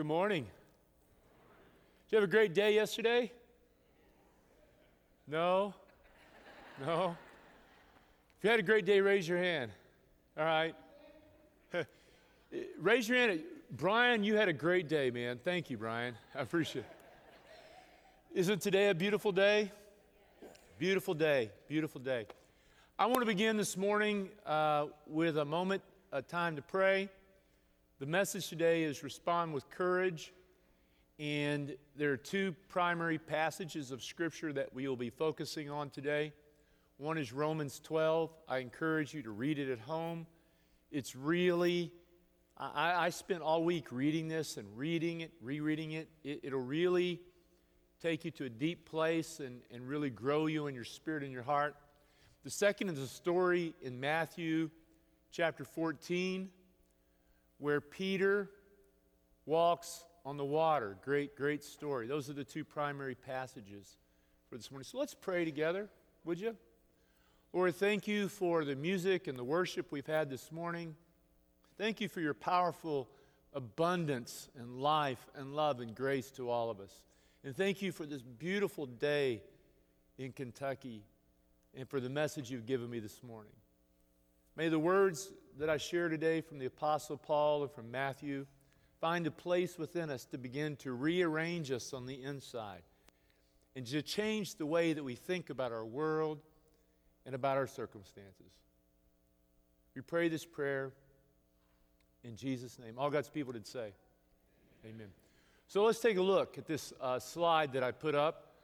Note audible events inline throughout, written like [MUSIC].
Good morning. Did you have a great day yesterday? No? No? If you had a great day, raise your hand. All right. [LAUGHS] raise your hand. Brian, you had a great day, man. Thank you, Brian. I appreciate it. Isn't today a beautiful day? Beautiful day. Beautiful day. I want to begin this morning uh, with a moment, a time to pray. The message today is respond with courage. And there are two primary passages of Scripture that we will be focusing on today. One is Romans 12. I encourage you to read it at home. It's really, I, I spent all week reading this and reading it, rereading it. it. It'll really take you to a deep place and, and really grow you in your spirit and your heart. The second is a story in Matthew chapter 14 where Peter walks on the water. Great, great story. Those are the two primary passages for this morning. So let's pray together, would you? Lord, thank you for the music and the worship we've had this morning. Thank you for your powerful abundance and life and love and grace to all of us. And thank you for this beautiful day in Kentucky and for the message you've given me this morning. May the words that I share today from the Apostle Paul and from Matthew find a place within us to begin to rearrange us on the inside and to change the way that we think about our world and about our circumstances. We pray this prayer in Jesus' name. All God's people did say, Amen. So let's take a look at this uh, slide that I put up,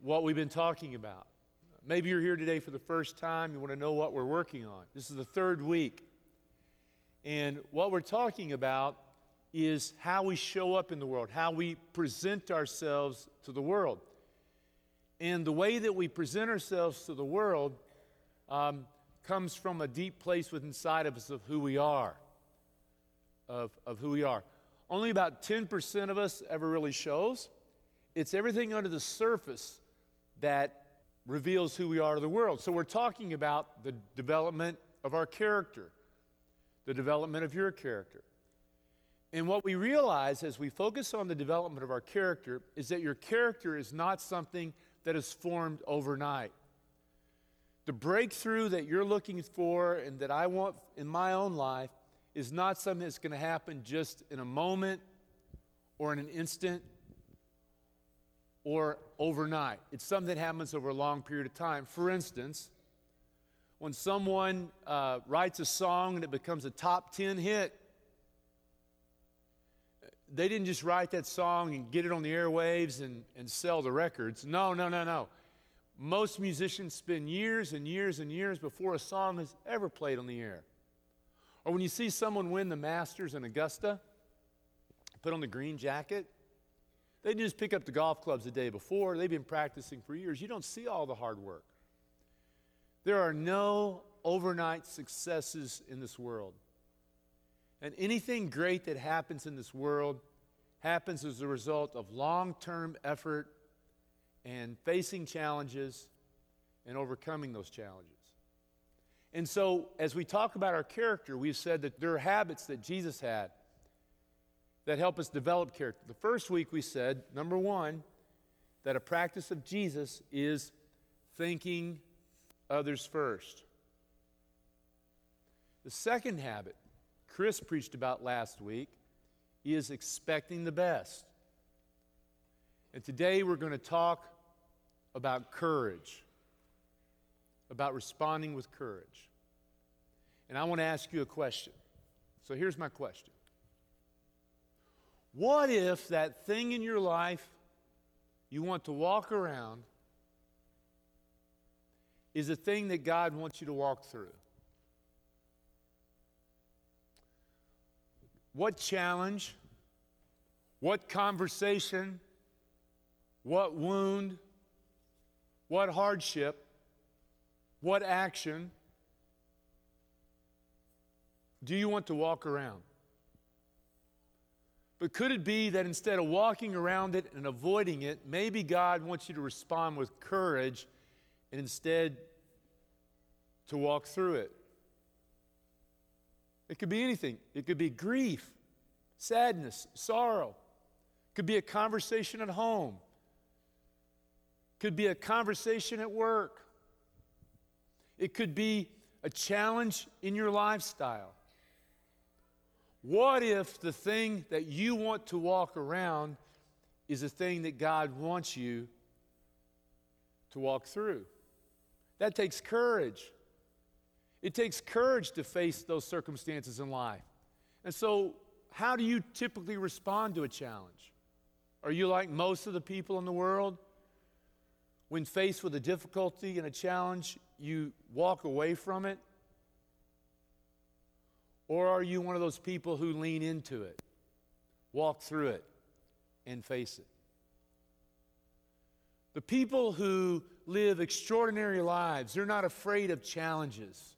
what we've been talking about. Maybe you're here today for the first time, you want to know what we're working on. This is the third week. And what we're talking about is how we show up in the world, how we present ourselves to the world. And the way that we present ourselves to the world um, comes from a deep place within inside of us of who we are. Of, of who we are. Only about 10% of us ever really shows. It's everything under the surface that reveals who we are to the world. So we're talking about the development of our character, the development of your character. And what we realize as we focus on the development of our character is that your character is not something that is formed overnight. The breakthrough that you're looking for and that I want in my own life is not something that's going to happen just in a moment or in an instant or overnight. It's something that happens over a long period of time. For instance, when someone uh, writes a song and it becomes a top 10 hit, they didn't just write that song and get it on the airwaves and, and sell the records. No, no, no, no. Most musicians spend years and years and years before a song is ever played on the air. Or when you see someone win the Masters in Augusta, put on the green jacket, they just pick up the golf clubs the day before. They've been practicing for years. You don't see all the hard work. There are no overnight successes in this world. And anything great that happens in this world happens as a result of long term effort and facing challenges and overcoming those challenges. And so, as we talk about our character, we've said that there are habits that Jesus had that help us develop character. The first week we said, number one, that a practice of Jesus is thinking others first. The second habit Chris preached about last week is expecting the best. And today we're going to talk about courage, about responding with courage. And I want to ask you a question. So here's my question What if that thing in your life you want to walk around is a thing that God wants you to walk through? What challenge, what conversation, what wound, what hardship, what action do you want to walk around? But could it be that instead of walking around it and avoiding it, maybe God wants you to respond with courage and instead to walk through it? It could be anything. It could be grief, sadness, sorrow, It Could be a conversation at home. It Could be a conversation at work. It could be a challenge in your lifestyle. What if the thing that you want to walk around is the thing that God wants you to walk through? That takes courage. It takes courage to face those circumstances in life. And so, how do you typically respond to a challenge? Are you like most of the people in the world? When faced with a difficulty and a challenge, you walk away from it? Or are you one of those people who lean into it, walk through it, and face it? The people who live extraordinary lives, they're not afraid of challenges.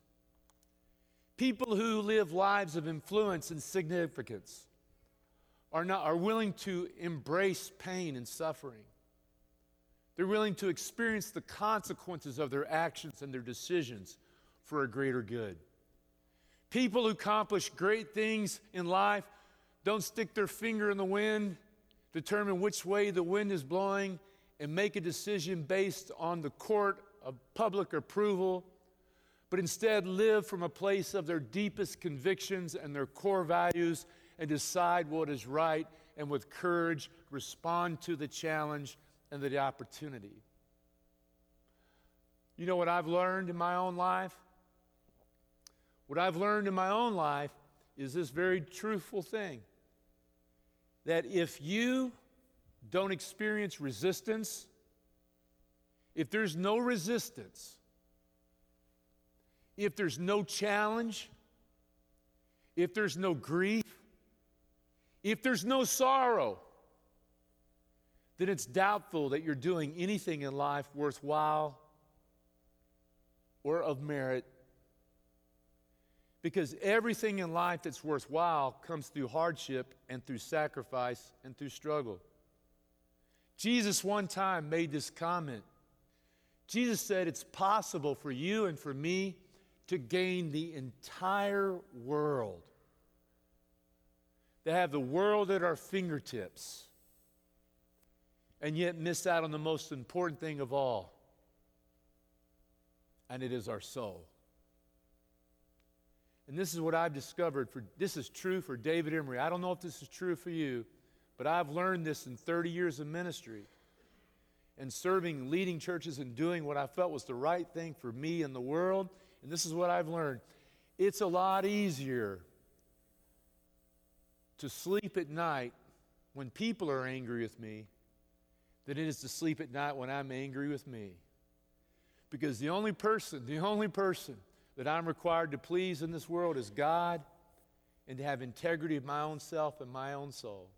People who live lives of influence and significance are, not, are willing to embrace pain and suffering. They're willing to experience the consequences of their actions and their decisions for a greater good. People who accomplish great things in life don't stick their finger in the wind, determine which way the wind is blowing, and make a decision based on the court of public approval, but instead live from a place of their deepest convictions and their core values and decide what is right and with courage respond to the challenge and the opportunity. You know what I've learned in my own life? What I've learned in my own life is this very truthful thing that if you don't experience resistance, if there's no resistance, if there's no challenge, if there's no grief, if there's no sorrow, then it's doubtful that you're doing anything in life worthwhile or of merit because everything in life that's worthwhile comes through hardship and through sacrifice and through struggle. Jesus one time made this comment. Jesus said, It's possible for you and for me to gain the entire world, to have the world at our fingertips, and yet miss out on the most important thing of all, and it is our soul. And this is what I've discovered for this is true for David Emery. I don't know if this is true for you, but I've learned this in 30 years of ministry and serving, leading churches, and doing what I felt was the right thing for me and the world. And this is what I've learned it's a lot easier to sleep at night when people are angry with me than it is to sleep at night when I'm angry with me. Because the only person, the only person that I'm required to please in this world is God and to have integrity of my own self and my own soul.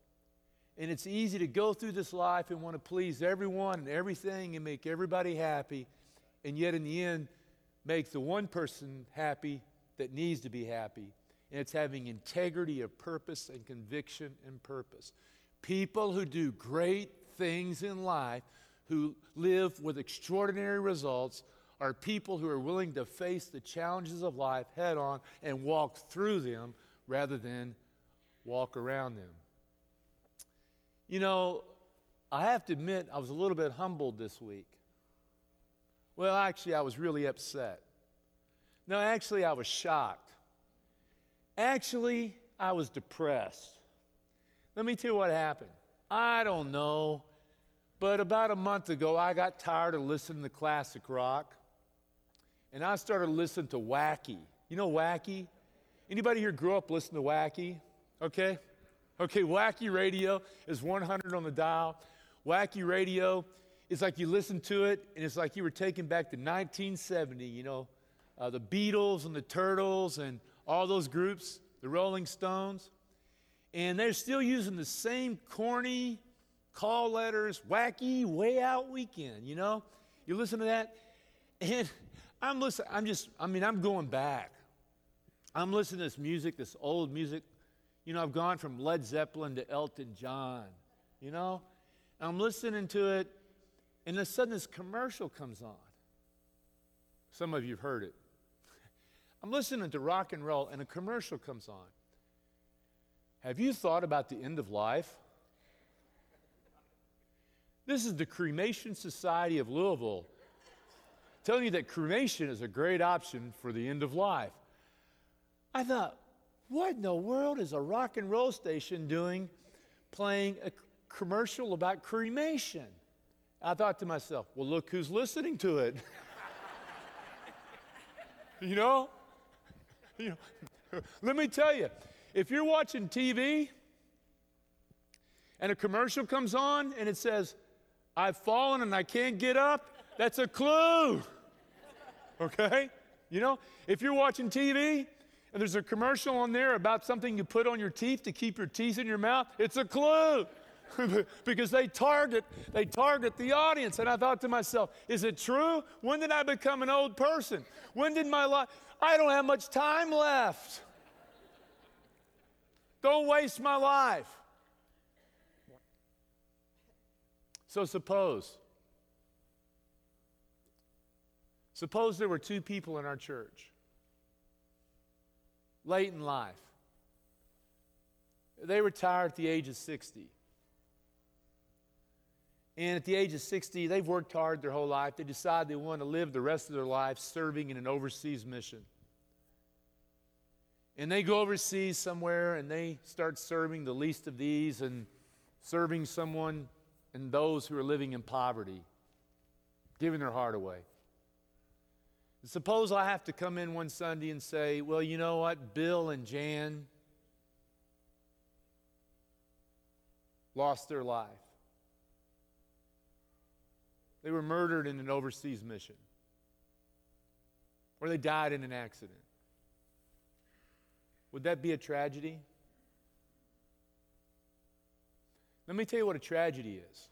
And it's easy to go through this life and want to please everyone and everything and make everybody happy, and yet in the end, make the one person happy that needs to be happy. And it's having integrity of purpose and conviction and purpose. People who do great things in life, who live with extraordinary results, are people who are willing to face the challenges of life head on and walk through them rather than walk around them. You know, I have to admit, I was a little bit humbled this week. Well, actually, I was really upset. No, actually, I was shocked. Actually, I was depressed. Let me tell you what happened. I don't know, but about a month ago, I got tired of listening to classic rock, and I started listening to Wacky. You know Wacky? Anybody here grew up listening to Wacky? Okay? Okay, wacky radio is 100 on the dial. Wacky radio is like you listen to it, and it's like you were taken back to 1970, you know, uh, the Beatles and the Turtles and all those groups, the Rolling Stones. And they're still using the same corny call letters, wacky, way out weekend, you know? You listen to that, and I'm listening, I'm just, I mean, I'm going back. I'm listening to this music, this old music you know, I've gone from Led Zeppelin to Elton John, you know? And I'm listening to it, and a sudden this commercial comes on. Some of you have heard it. I'm listening to rock and roll, and a commercial comes on. Have you thought about the end of life? This is the Cremation Society of Louisville telling you that cremation is a great option for the end of life. I thought, what in the world is a rock and roll station doing playing a commercial about cremation? I thought to myself, well, look who's listening to it. [LAUGHS] you know? [LAUGHS] Let me tell you, if you're watching TV and a commercial comes on and it says, I've fallen and I can't get up, that's a clue. Okay? You know, if you're watching TV and there's a commercial on there about something you put on your teeth to keep your teeth in your mouth, it's a clue. [LAUGHS] because they target they target the audience and i thought to myself is it true when did i become an old person when did my life i don't have much time left don't waste my life so suppose Suppose there were two people in our church, late in life. They retired at the age of 60. And at the age of 60, they've worked hard their whole life. They decide they want to live the rest of their life serving in an overseas mission. And they go overseas somewhere and they start serving the least of these and serving someone and those who are living in poverty, giving their heart away. Suppose I have to come in one Sunday and say, well, you know what? Bill and Jan lost their life. They were murdered in an overseas mission, or they died in an accident. Would that be a tragedy? Let me tell you what a tragedy is.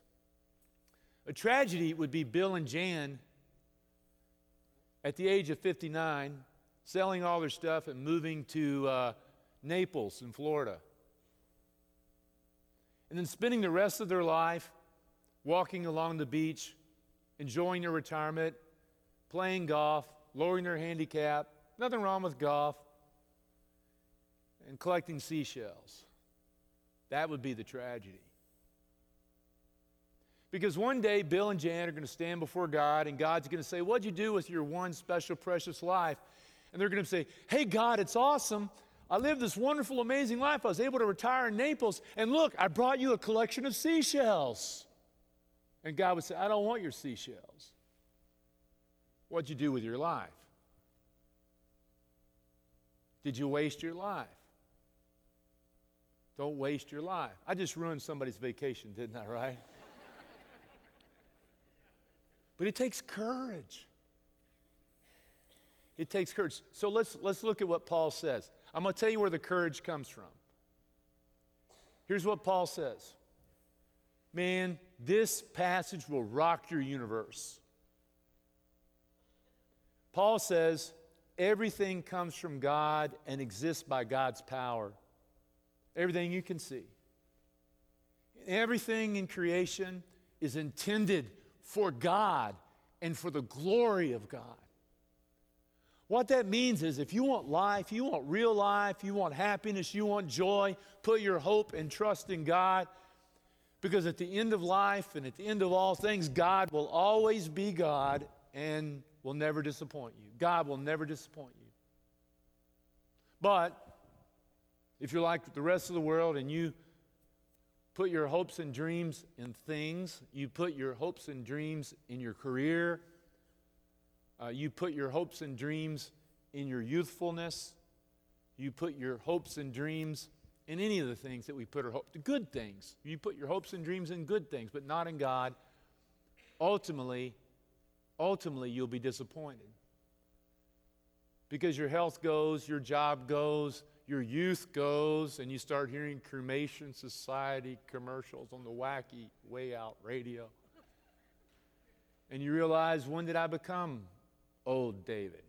A tragedy would be Bill and Jan at the age of 59, selling all their stuff and moving to uh, Naples in Florida. And then spending the rest of their life walking along the beach, enjoying their retirement, playing golf, lowering their handicap, nothing wrong with golf, and collecting seashells. That would be the tragedy. Because one day, Bill and Jan are going to stand before God, and God's going to say, What'd you do with your one special, precious life? And they're going to say, Hey, God, it's awesome. I lived this wonderful, amazing life. I was able to retire in Naples, and look, I brought you a collection of seashells. And God would say, I don't want your seashells. What'd you do with your life? Did you waste your life? Don't waste your life. I just ruined somebody's vacation, didn't I, right? But it takes courage. It takes courage. So let's, let's look at what Paul says. I'm going to tell you where the courage comes from. Here's what Paul says Man, this passage will rock your universe. Paul says, everything comes from God and exists by God's power. Everything you can see. Everything in creation is intended for God and for the glory of God. What that means is if you want life, you want real life, you want happiness, you want joy, put your hope and trust in God. Because at the end of life and at the end of all things, God will always be God and will never disappoint you. God will never disappoint you. But if you're like the rest of the world and you put your hopes and dreams in things. You put your hopes and dreams in your career. Uh, you put your hopes and dreams in your youthfulness. You put your hopes and dreams in any of the things that we put our hope, to good things. You put your hopes and dreams in good things, but not in God. Ultimately, ultimately you'll be disappointed. Because your health goes, your job goes, your youth goes and you start hearing cremation society commercials on the wacky way out radio. And you realize, when did I become old David?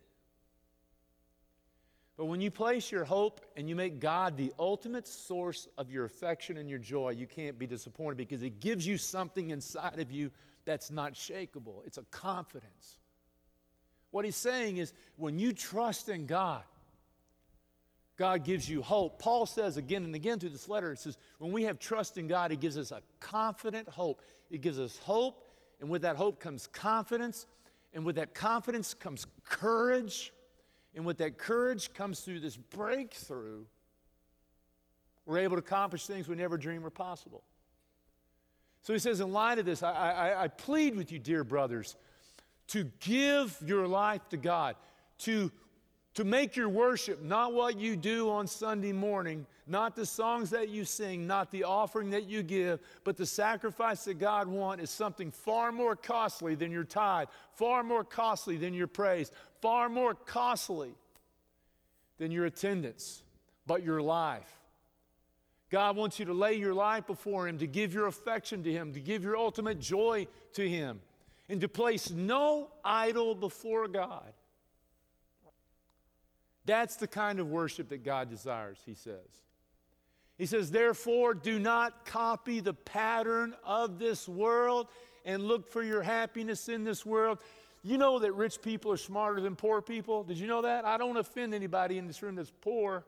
But when you place your hope and you make God the ultimate source of your affection and your joy, you can't be disappointed because it gives you something inside of you that's not shakable. It's a confidence. What he's saying is when you trust in God, God gives you hope. Paul says again and again through this letter, it says, when we have trust in God, He gives us a confident hope. He gives us hope, and with that hope comes confidence, and with that confidence comes courage, and with that courage comes through this breakthrough. We're able to accomplish things we never dreamed were possible. So he says, in light of this, I, I, I plead with you, dear brothers, to give your life to God, to to make your worship not what you do on Sunday morning, not the songs that you sing, not the offering that you give, but the sacrifice that God wants is something far more costly than your tithe, far more costly than your praise, far more costly than your attendance, but your life. God wants you to lay your life before Him, to give your affection to Him, to give your ultimate joy to Him, and to place no idol before God. That's the kind of worship that God desires, he says. He says, Therefore, do not copy the pattern of this world and look for your happiness in this world. You know that rich people are smarter than poor people? Did you know that? I don't offend anybody in this room that's poor.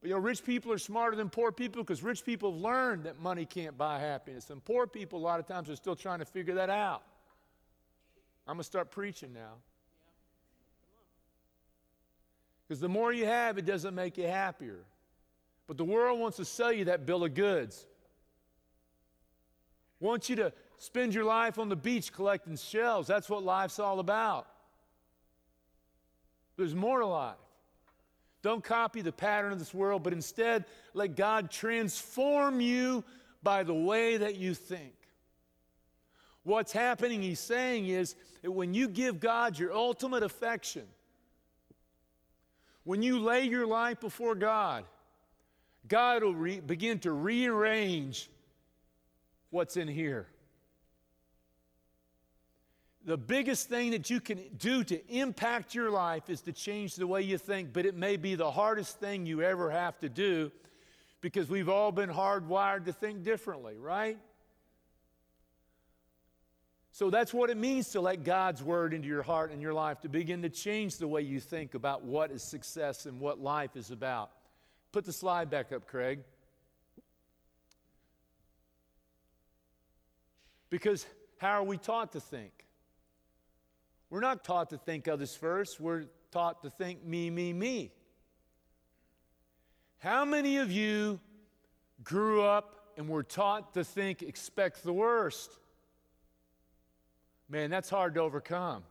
But you know, rich people are smarter than poor people because rich people have learned that money can't buy happiness. And poor people, a lot of times, are still trying to figure that out. I'm going to start preaching now. Because the more you have, it doesn't make you happier. But the world wants to sell you that bill of goods. Wants you to spend your life on the beach collecting shells. That's what life's all about. There's more to life. Don't copy the pattern of this world, but instead let God transform you by the way that you think. What's happening, he's saying, is that when you give God your ultimate affection, when you lay your life before God, God will re- begin to rearrange what's in here. The biggest thing that you can do to impact your life is to change the way you think, but it may be the hardest thing you ever have to do because we've all been hardwired to think differently, right? So that's what it means to let God's word into your heart and your life, to begin to change the way you think about what is success and what life is about. Put the slide back up, Craig. Because how are we taught to think? We're not taught to think others first, we're taught to think me, me, me. How many of you grew up and were taught to think expect the worst? Man, that's hard to overcome.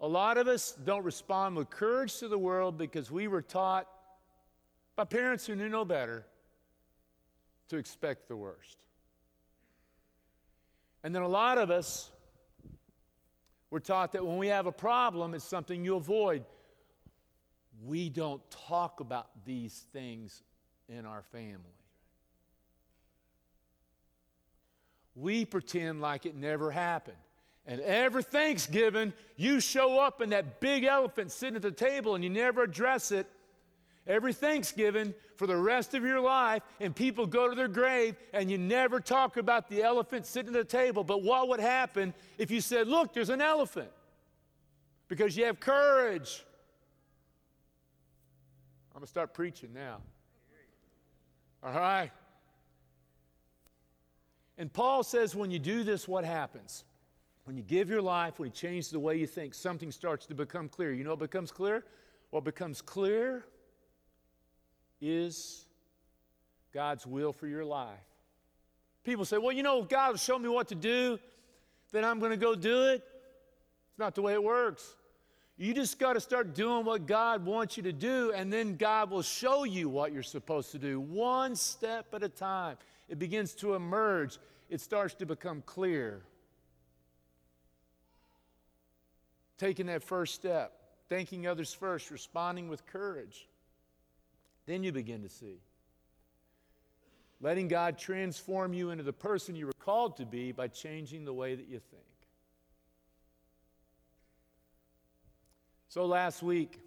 A lot of us don't respond with courage to the world because we were taught by parents who knew no better to expect the worst. And then a lot of us were taught that when we have a problem, it's something you avoid. We don't talk about these things in our family. We pretend like it never happened. And every Thanksgiving, you show up and that big elephant sitting at the table and you never address it. Every Thanksgiving for the rest of your life, and people go to their grave and you never talk about the elephant sitting at the table. But what would happen if you said, Look, there's an elephant? Because you have courage. I'm going to start preaching now. All right? And Paul says when you do this, what happens? When you give your life, when you change the way you think, something starts to become clear. You know what becomes clear? What becomes clear is God's will for your life. People say, well, you know, God will show me what to do, then I'm going to go do it. It's not the way it works. You just got to start doing what God wants you to do, and then God will show you what you're supposed to do, one step at a time it begins to emerge, it starts to become clear. Taking that first step, thanking others first, responding with courage. Then you begin to see. Letting God transform you into the person you were called to be by changing the way that you think. So last week,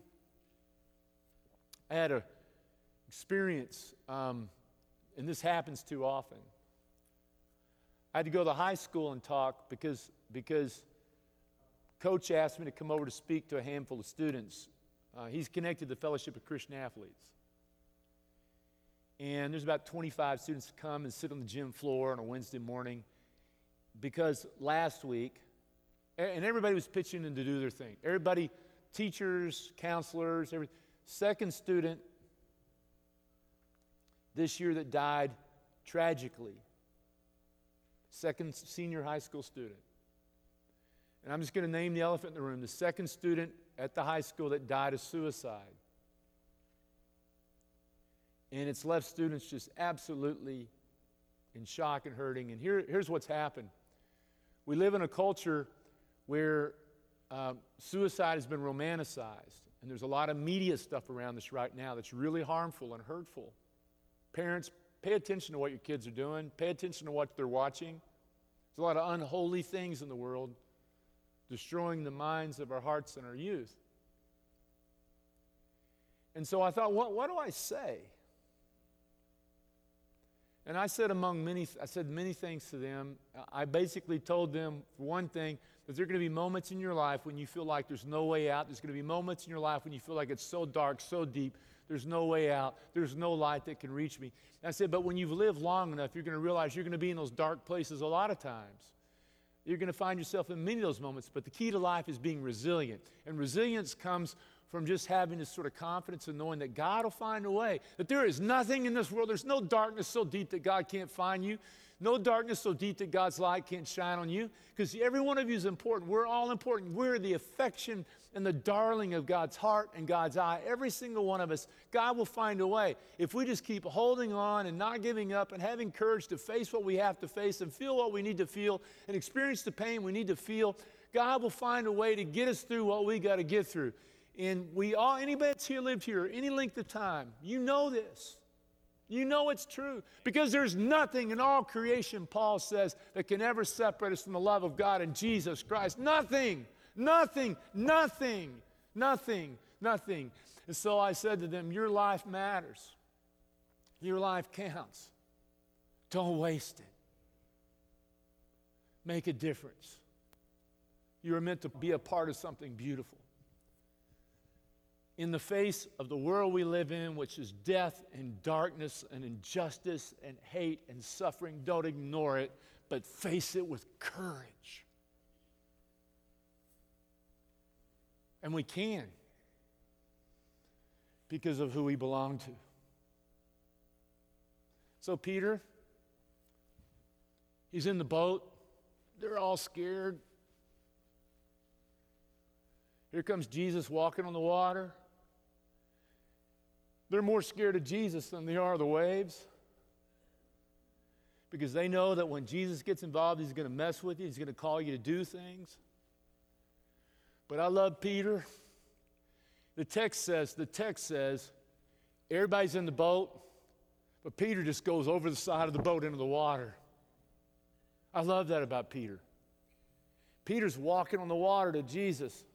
I had an experience. Um, and this happens too often. I had to go to high school and talk because, because coach asked me to come over to speak to a handful of students Uh, he's connected to the Fellowship of Christian Athletes. And there's about 25 students come and sit on the gym floor on a Wednesday morning because last week, and everybody was pitching in to do their thing. Everybody, teachers, counselors, every second student this year that died tragically. Second senior high school student. And I'm just going to name the elephant in the room the second student at the high school that died of suicide. And it's left students just absolutely in shock and hurting. And here, here's what's happened we live in a culture where uh, suicide has been romanticized. And there's a lot of media stuff around this right now that's really harmful and hurtful. Parents, pay attention to what your kids are doing, pay attention to what they're watching. There's a lot of unholy things in the world destroying the minds of our hearts and our youth. And so I thought, what, what do I say? And I said among many, I said many things to them. I basically told them, for one thing, that there are going to be moments in your life when you feel like there's no way out. There's going to be moments in your life when you feel like it's so dark, so deep, there's no way out. There's no light that can reach me. And I said, but when you've lived long enough, you're going to realize you're going to be in those dark places a lot of times. You're going to find yourself in many of those moments, but the key to life is being resilient. And resilience comes from just having this sort of confidence and knowing that God will find a way, that there is nothing in this world, there's no darkness so deep that God can't find you. No darkness so deep that God's light can't shine on you because every one of you is important. We're all important. We're the affection and the darling of God's heart and God's eye. Every single one of us, God will find a way. If we just keep holding on and not giving up and having courage to face what we have to face and feel what we need to feel and experience the pain we need to feel, God will find a way to get us through what we got to get through. And we all, anybody that's here lived here any length of time, you know this. You know it's true because there's nothing in all creation, Paul says, that can ever separate us from the love of God and Jesus Christ. Nothing, nothing, nothing, nothing, nothing. And so I said to them, Your life matters, your life counts. Don't waste it, make a difference. You are meant to be a part of something beautiful in the face of the world we live in, which is death and darkness and injustice and hate and suffering, don't ignore it, but face it with courage. And we can because of who we belong to. So, Peter, he's in the boat. They're all scared. Here comes Jesus walking on the water. They're more scared of Jesus than they are of the waves. Because they know that when Jesus gets involved, he's going to mess with you, he's going to call you to do things. But I love Peter. The text says, the text says, everybody's in the boat, but Peter just goes over the side of the boat into the water. I love that about Peter. Peter's walking on the water to Jesus.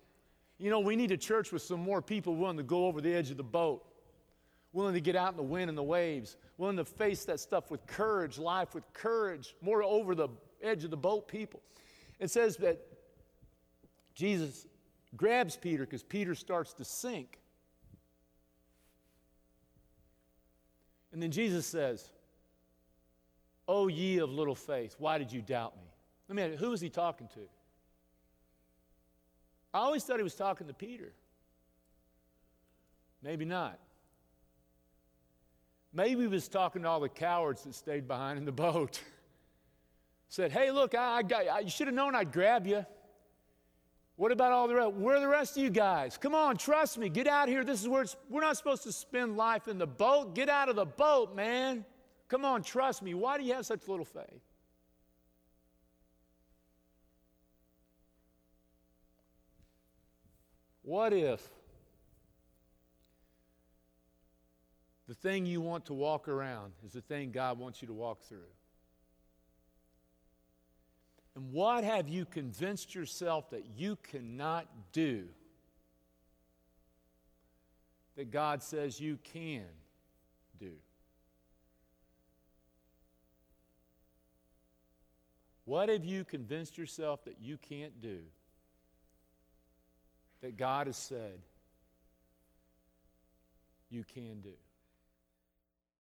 You know, we need a church with some more people willing to go over the edge of the boat willing to get out in the wind and the waves, willing to face that stuff with courage, life with courage, more over the edge of the boat people. It says that Jesus grabs Peter because Peter starts to sink. And then Jesus says, O ye of little faith, why did you doubt me? I mean, who is he talking to? I always thought he was talking to Peter. Maybe not. Maybe he was talking to all the cowards that stayed behind in the boat. [LAUGHS] Said, hey, look, I, I got, I, you should have known I'd grab you. What about all the rest? Where are the rest of you guys? Come on, trust me. Get out here. This is where we're not supposed to spend life in the boat. Get out of the boat, man. Come on, trust me. Why do you have such little faith? What if The thing you want to walk around is the thing God wants you to walk through. And what have you convinced yourself that you cannot do that God says you can do? What have you convinced yourself that you can't do that God has said you can do.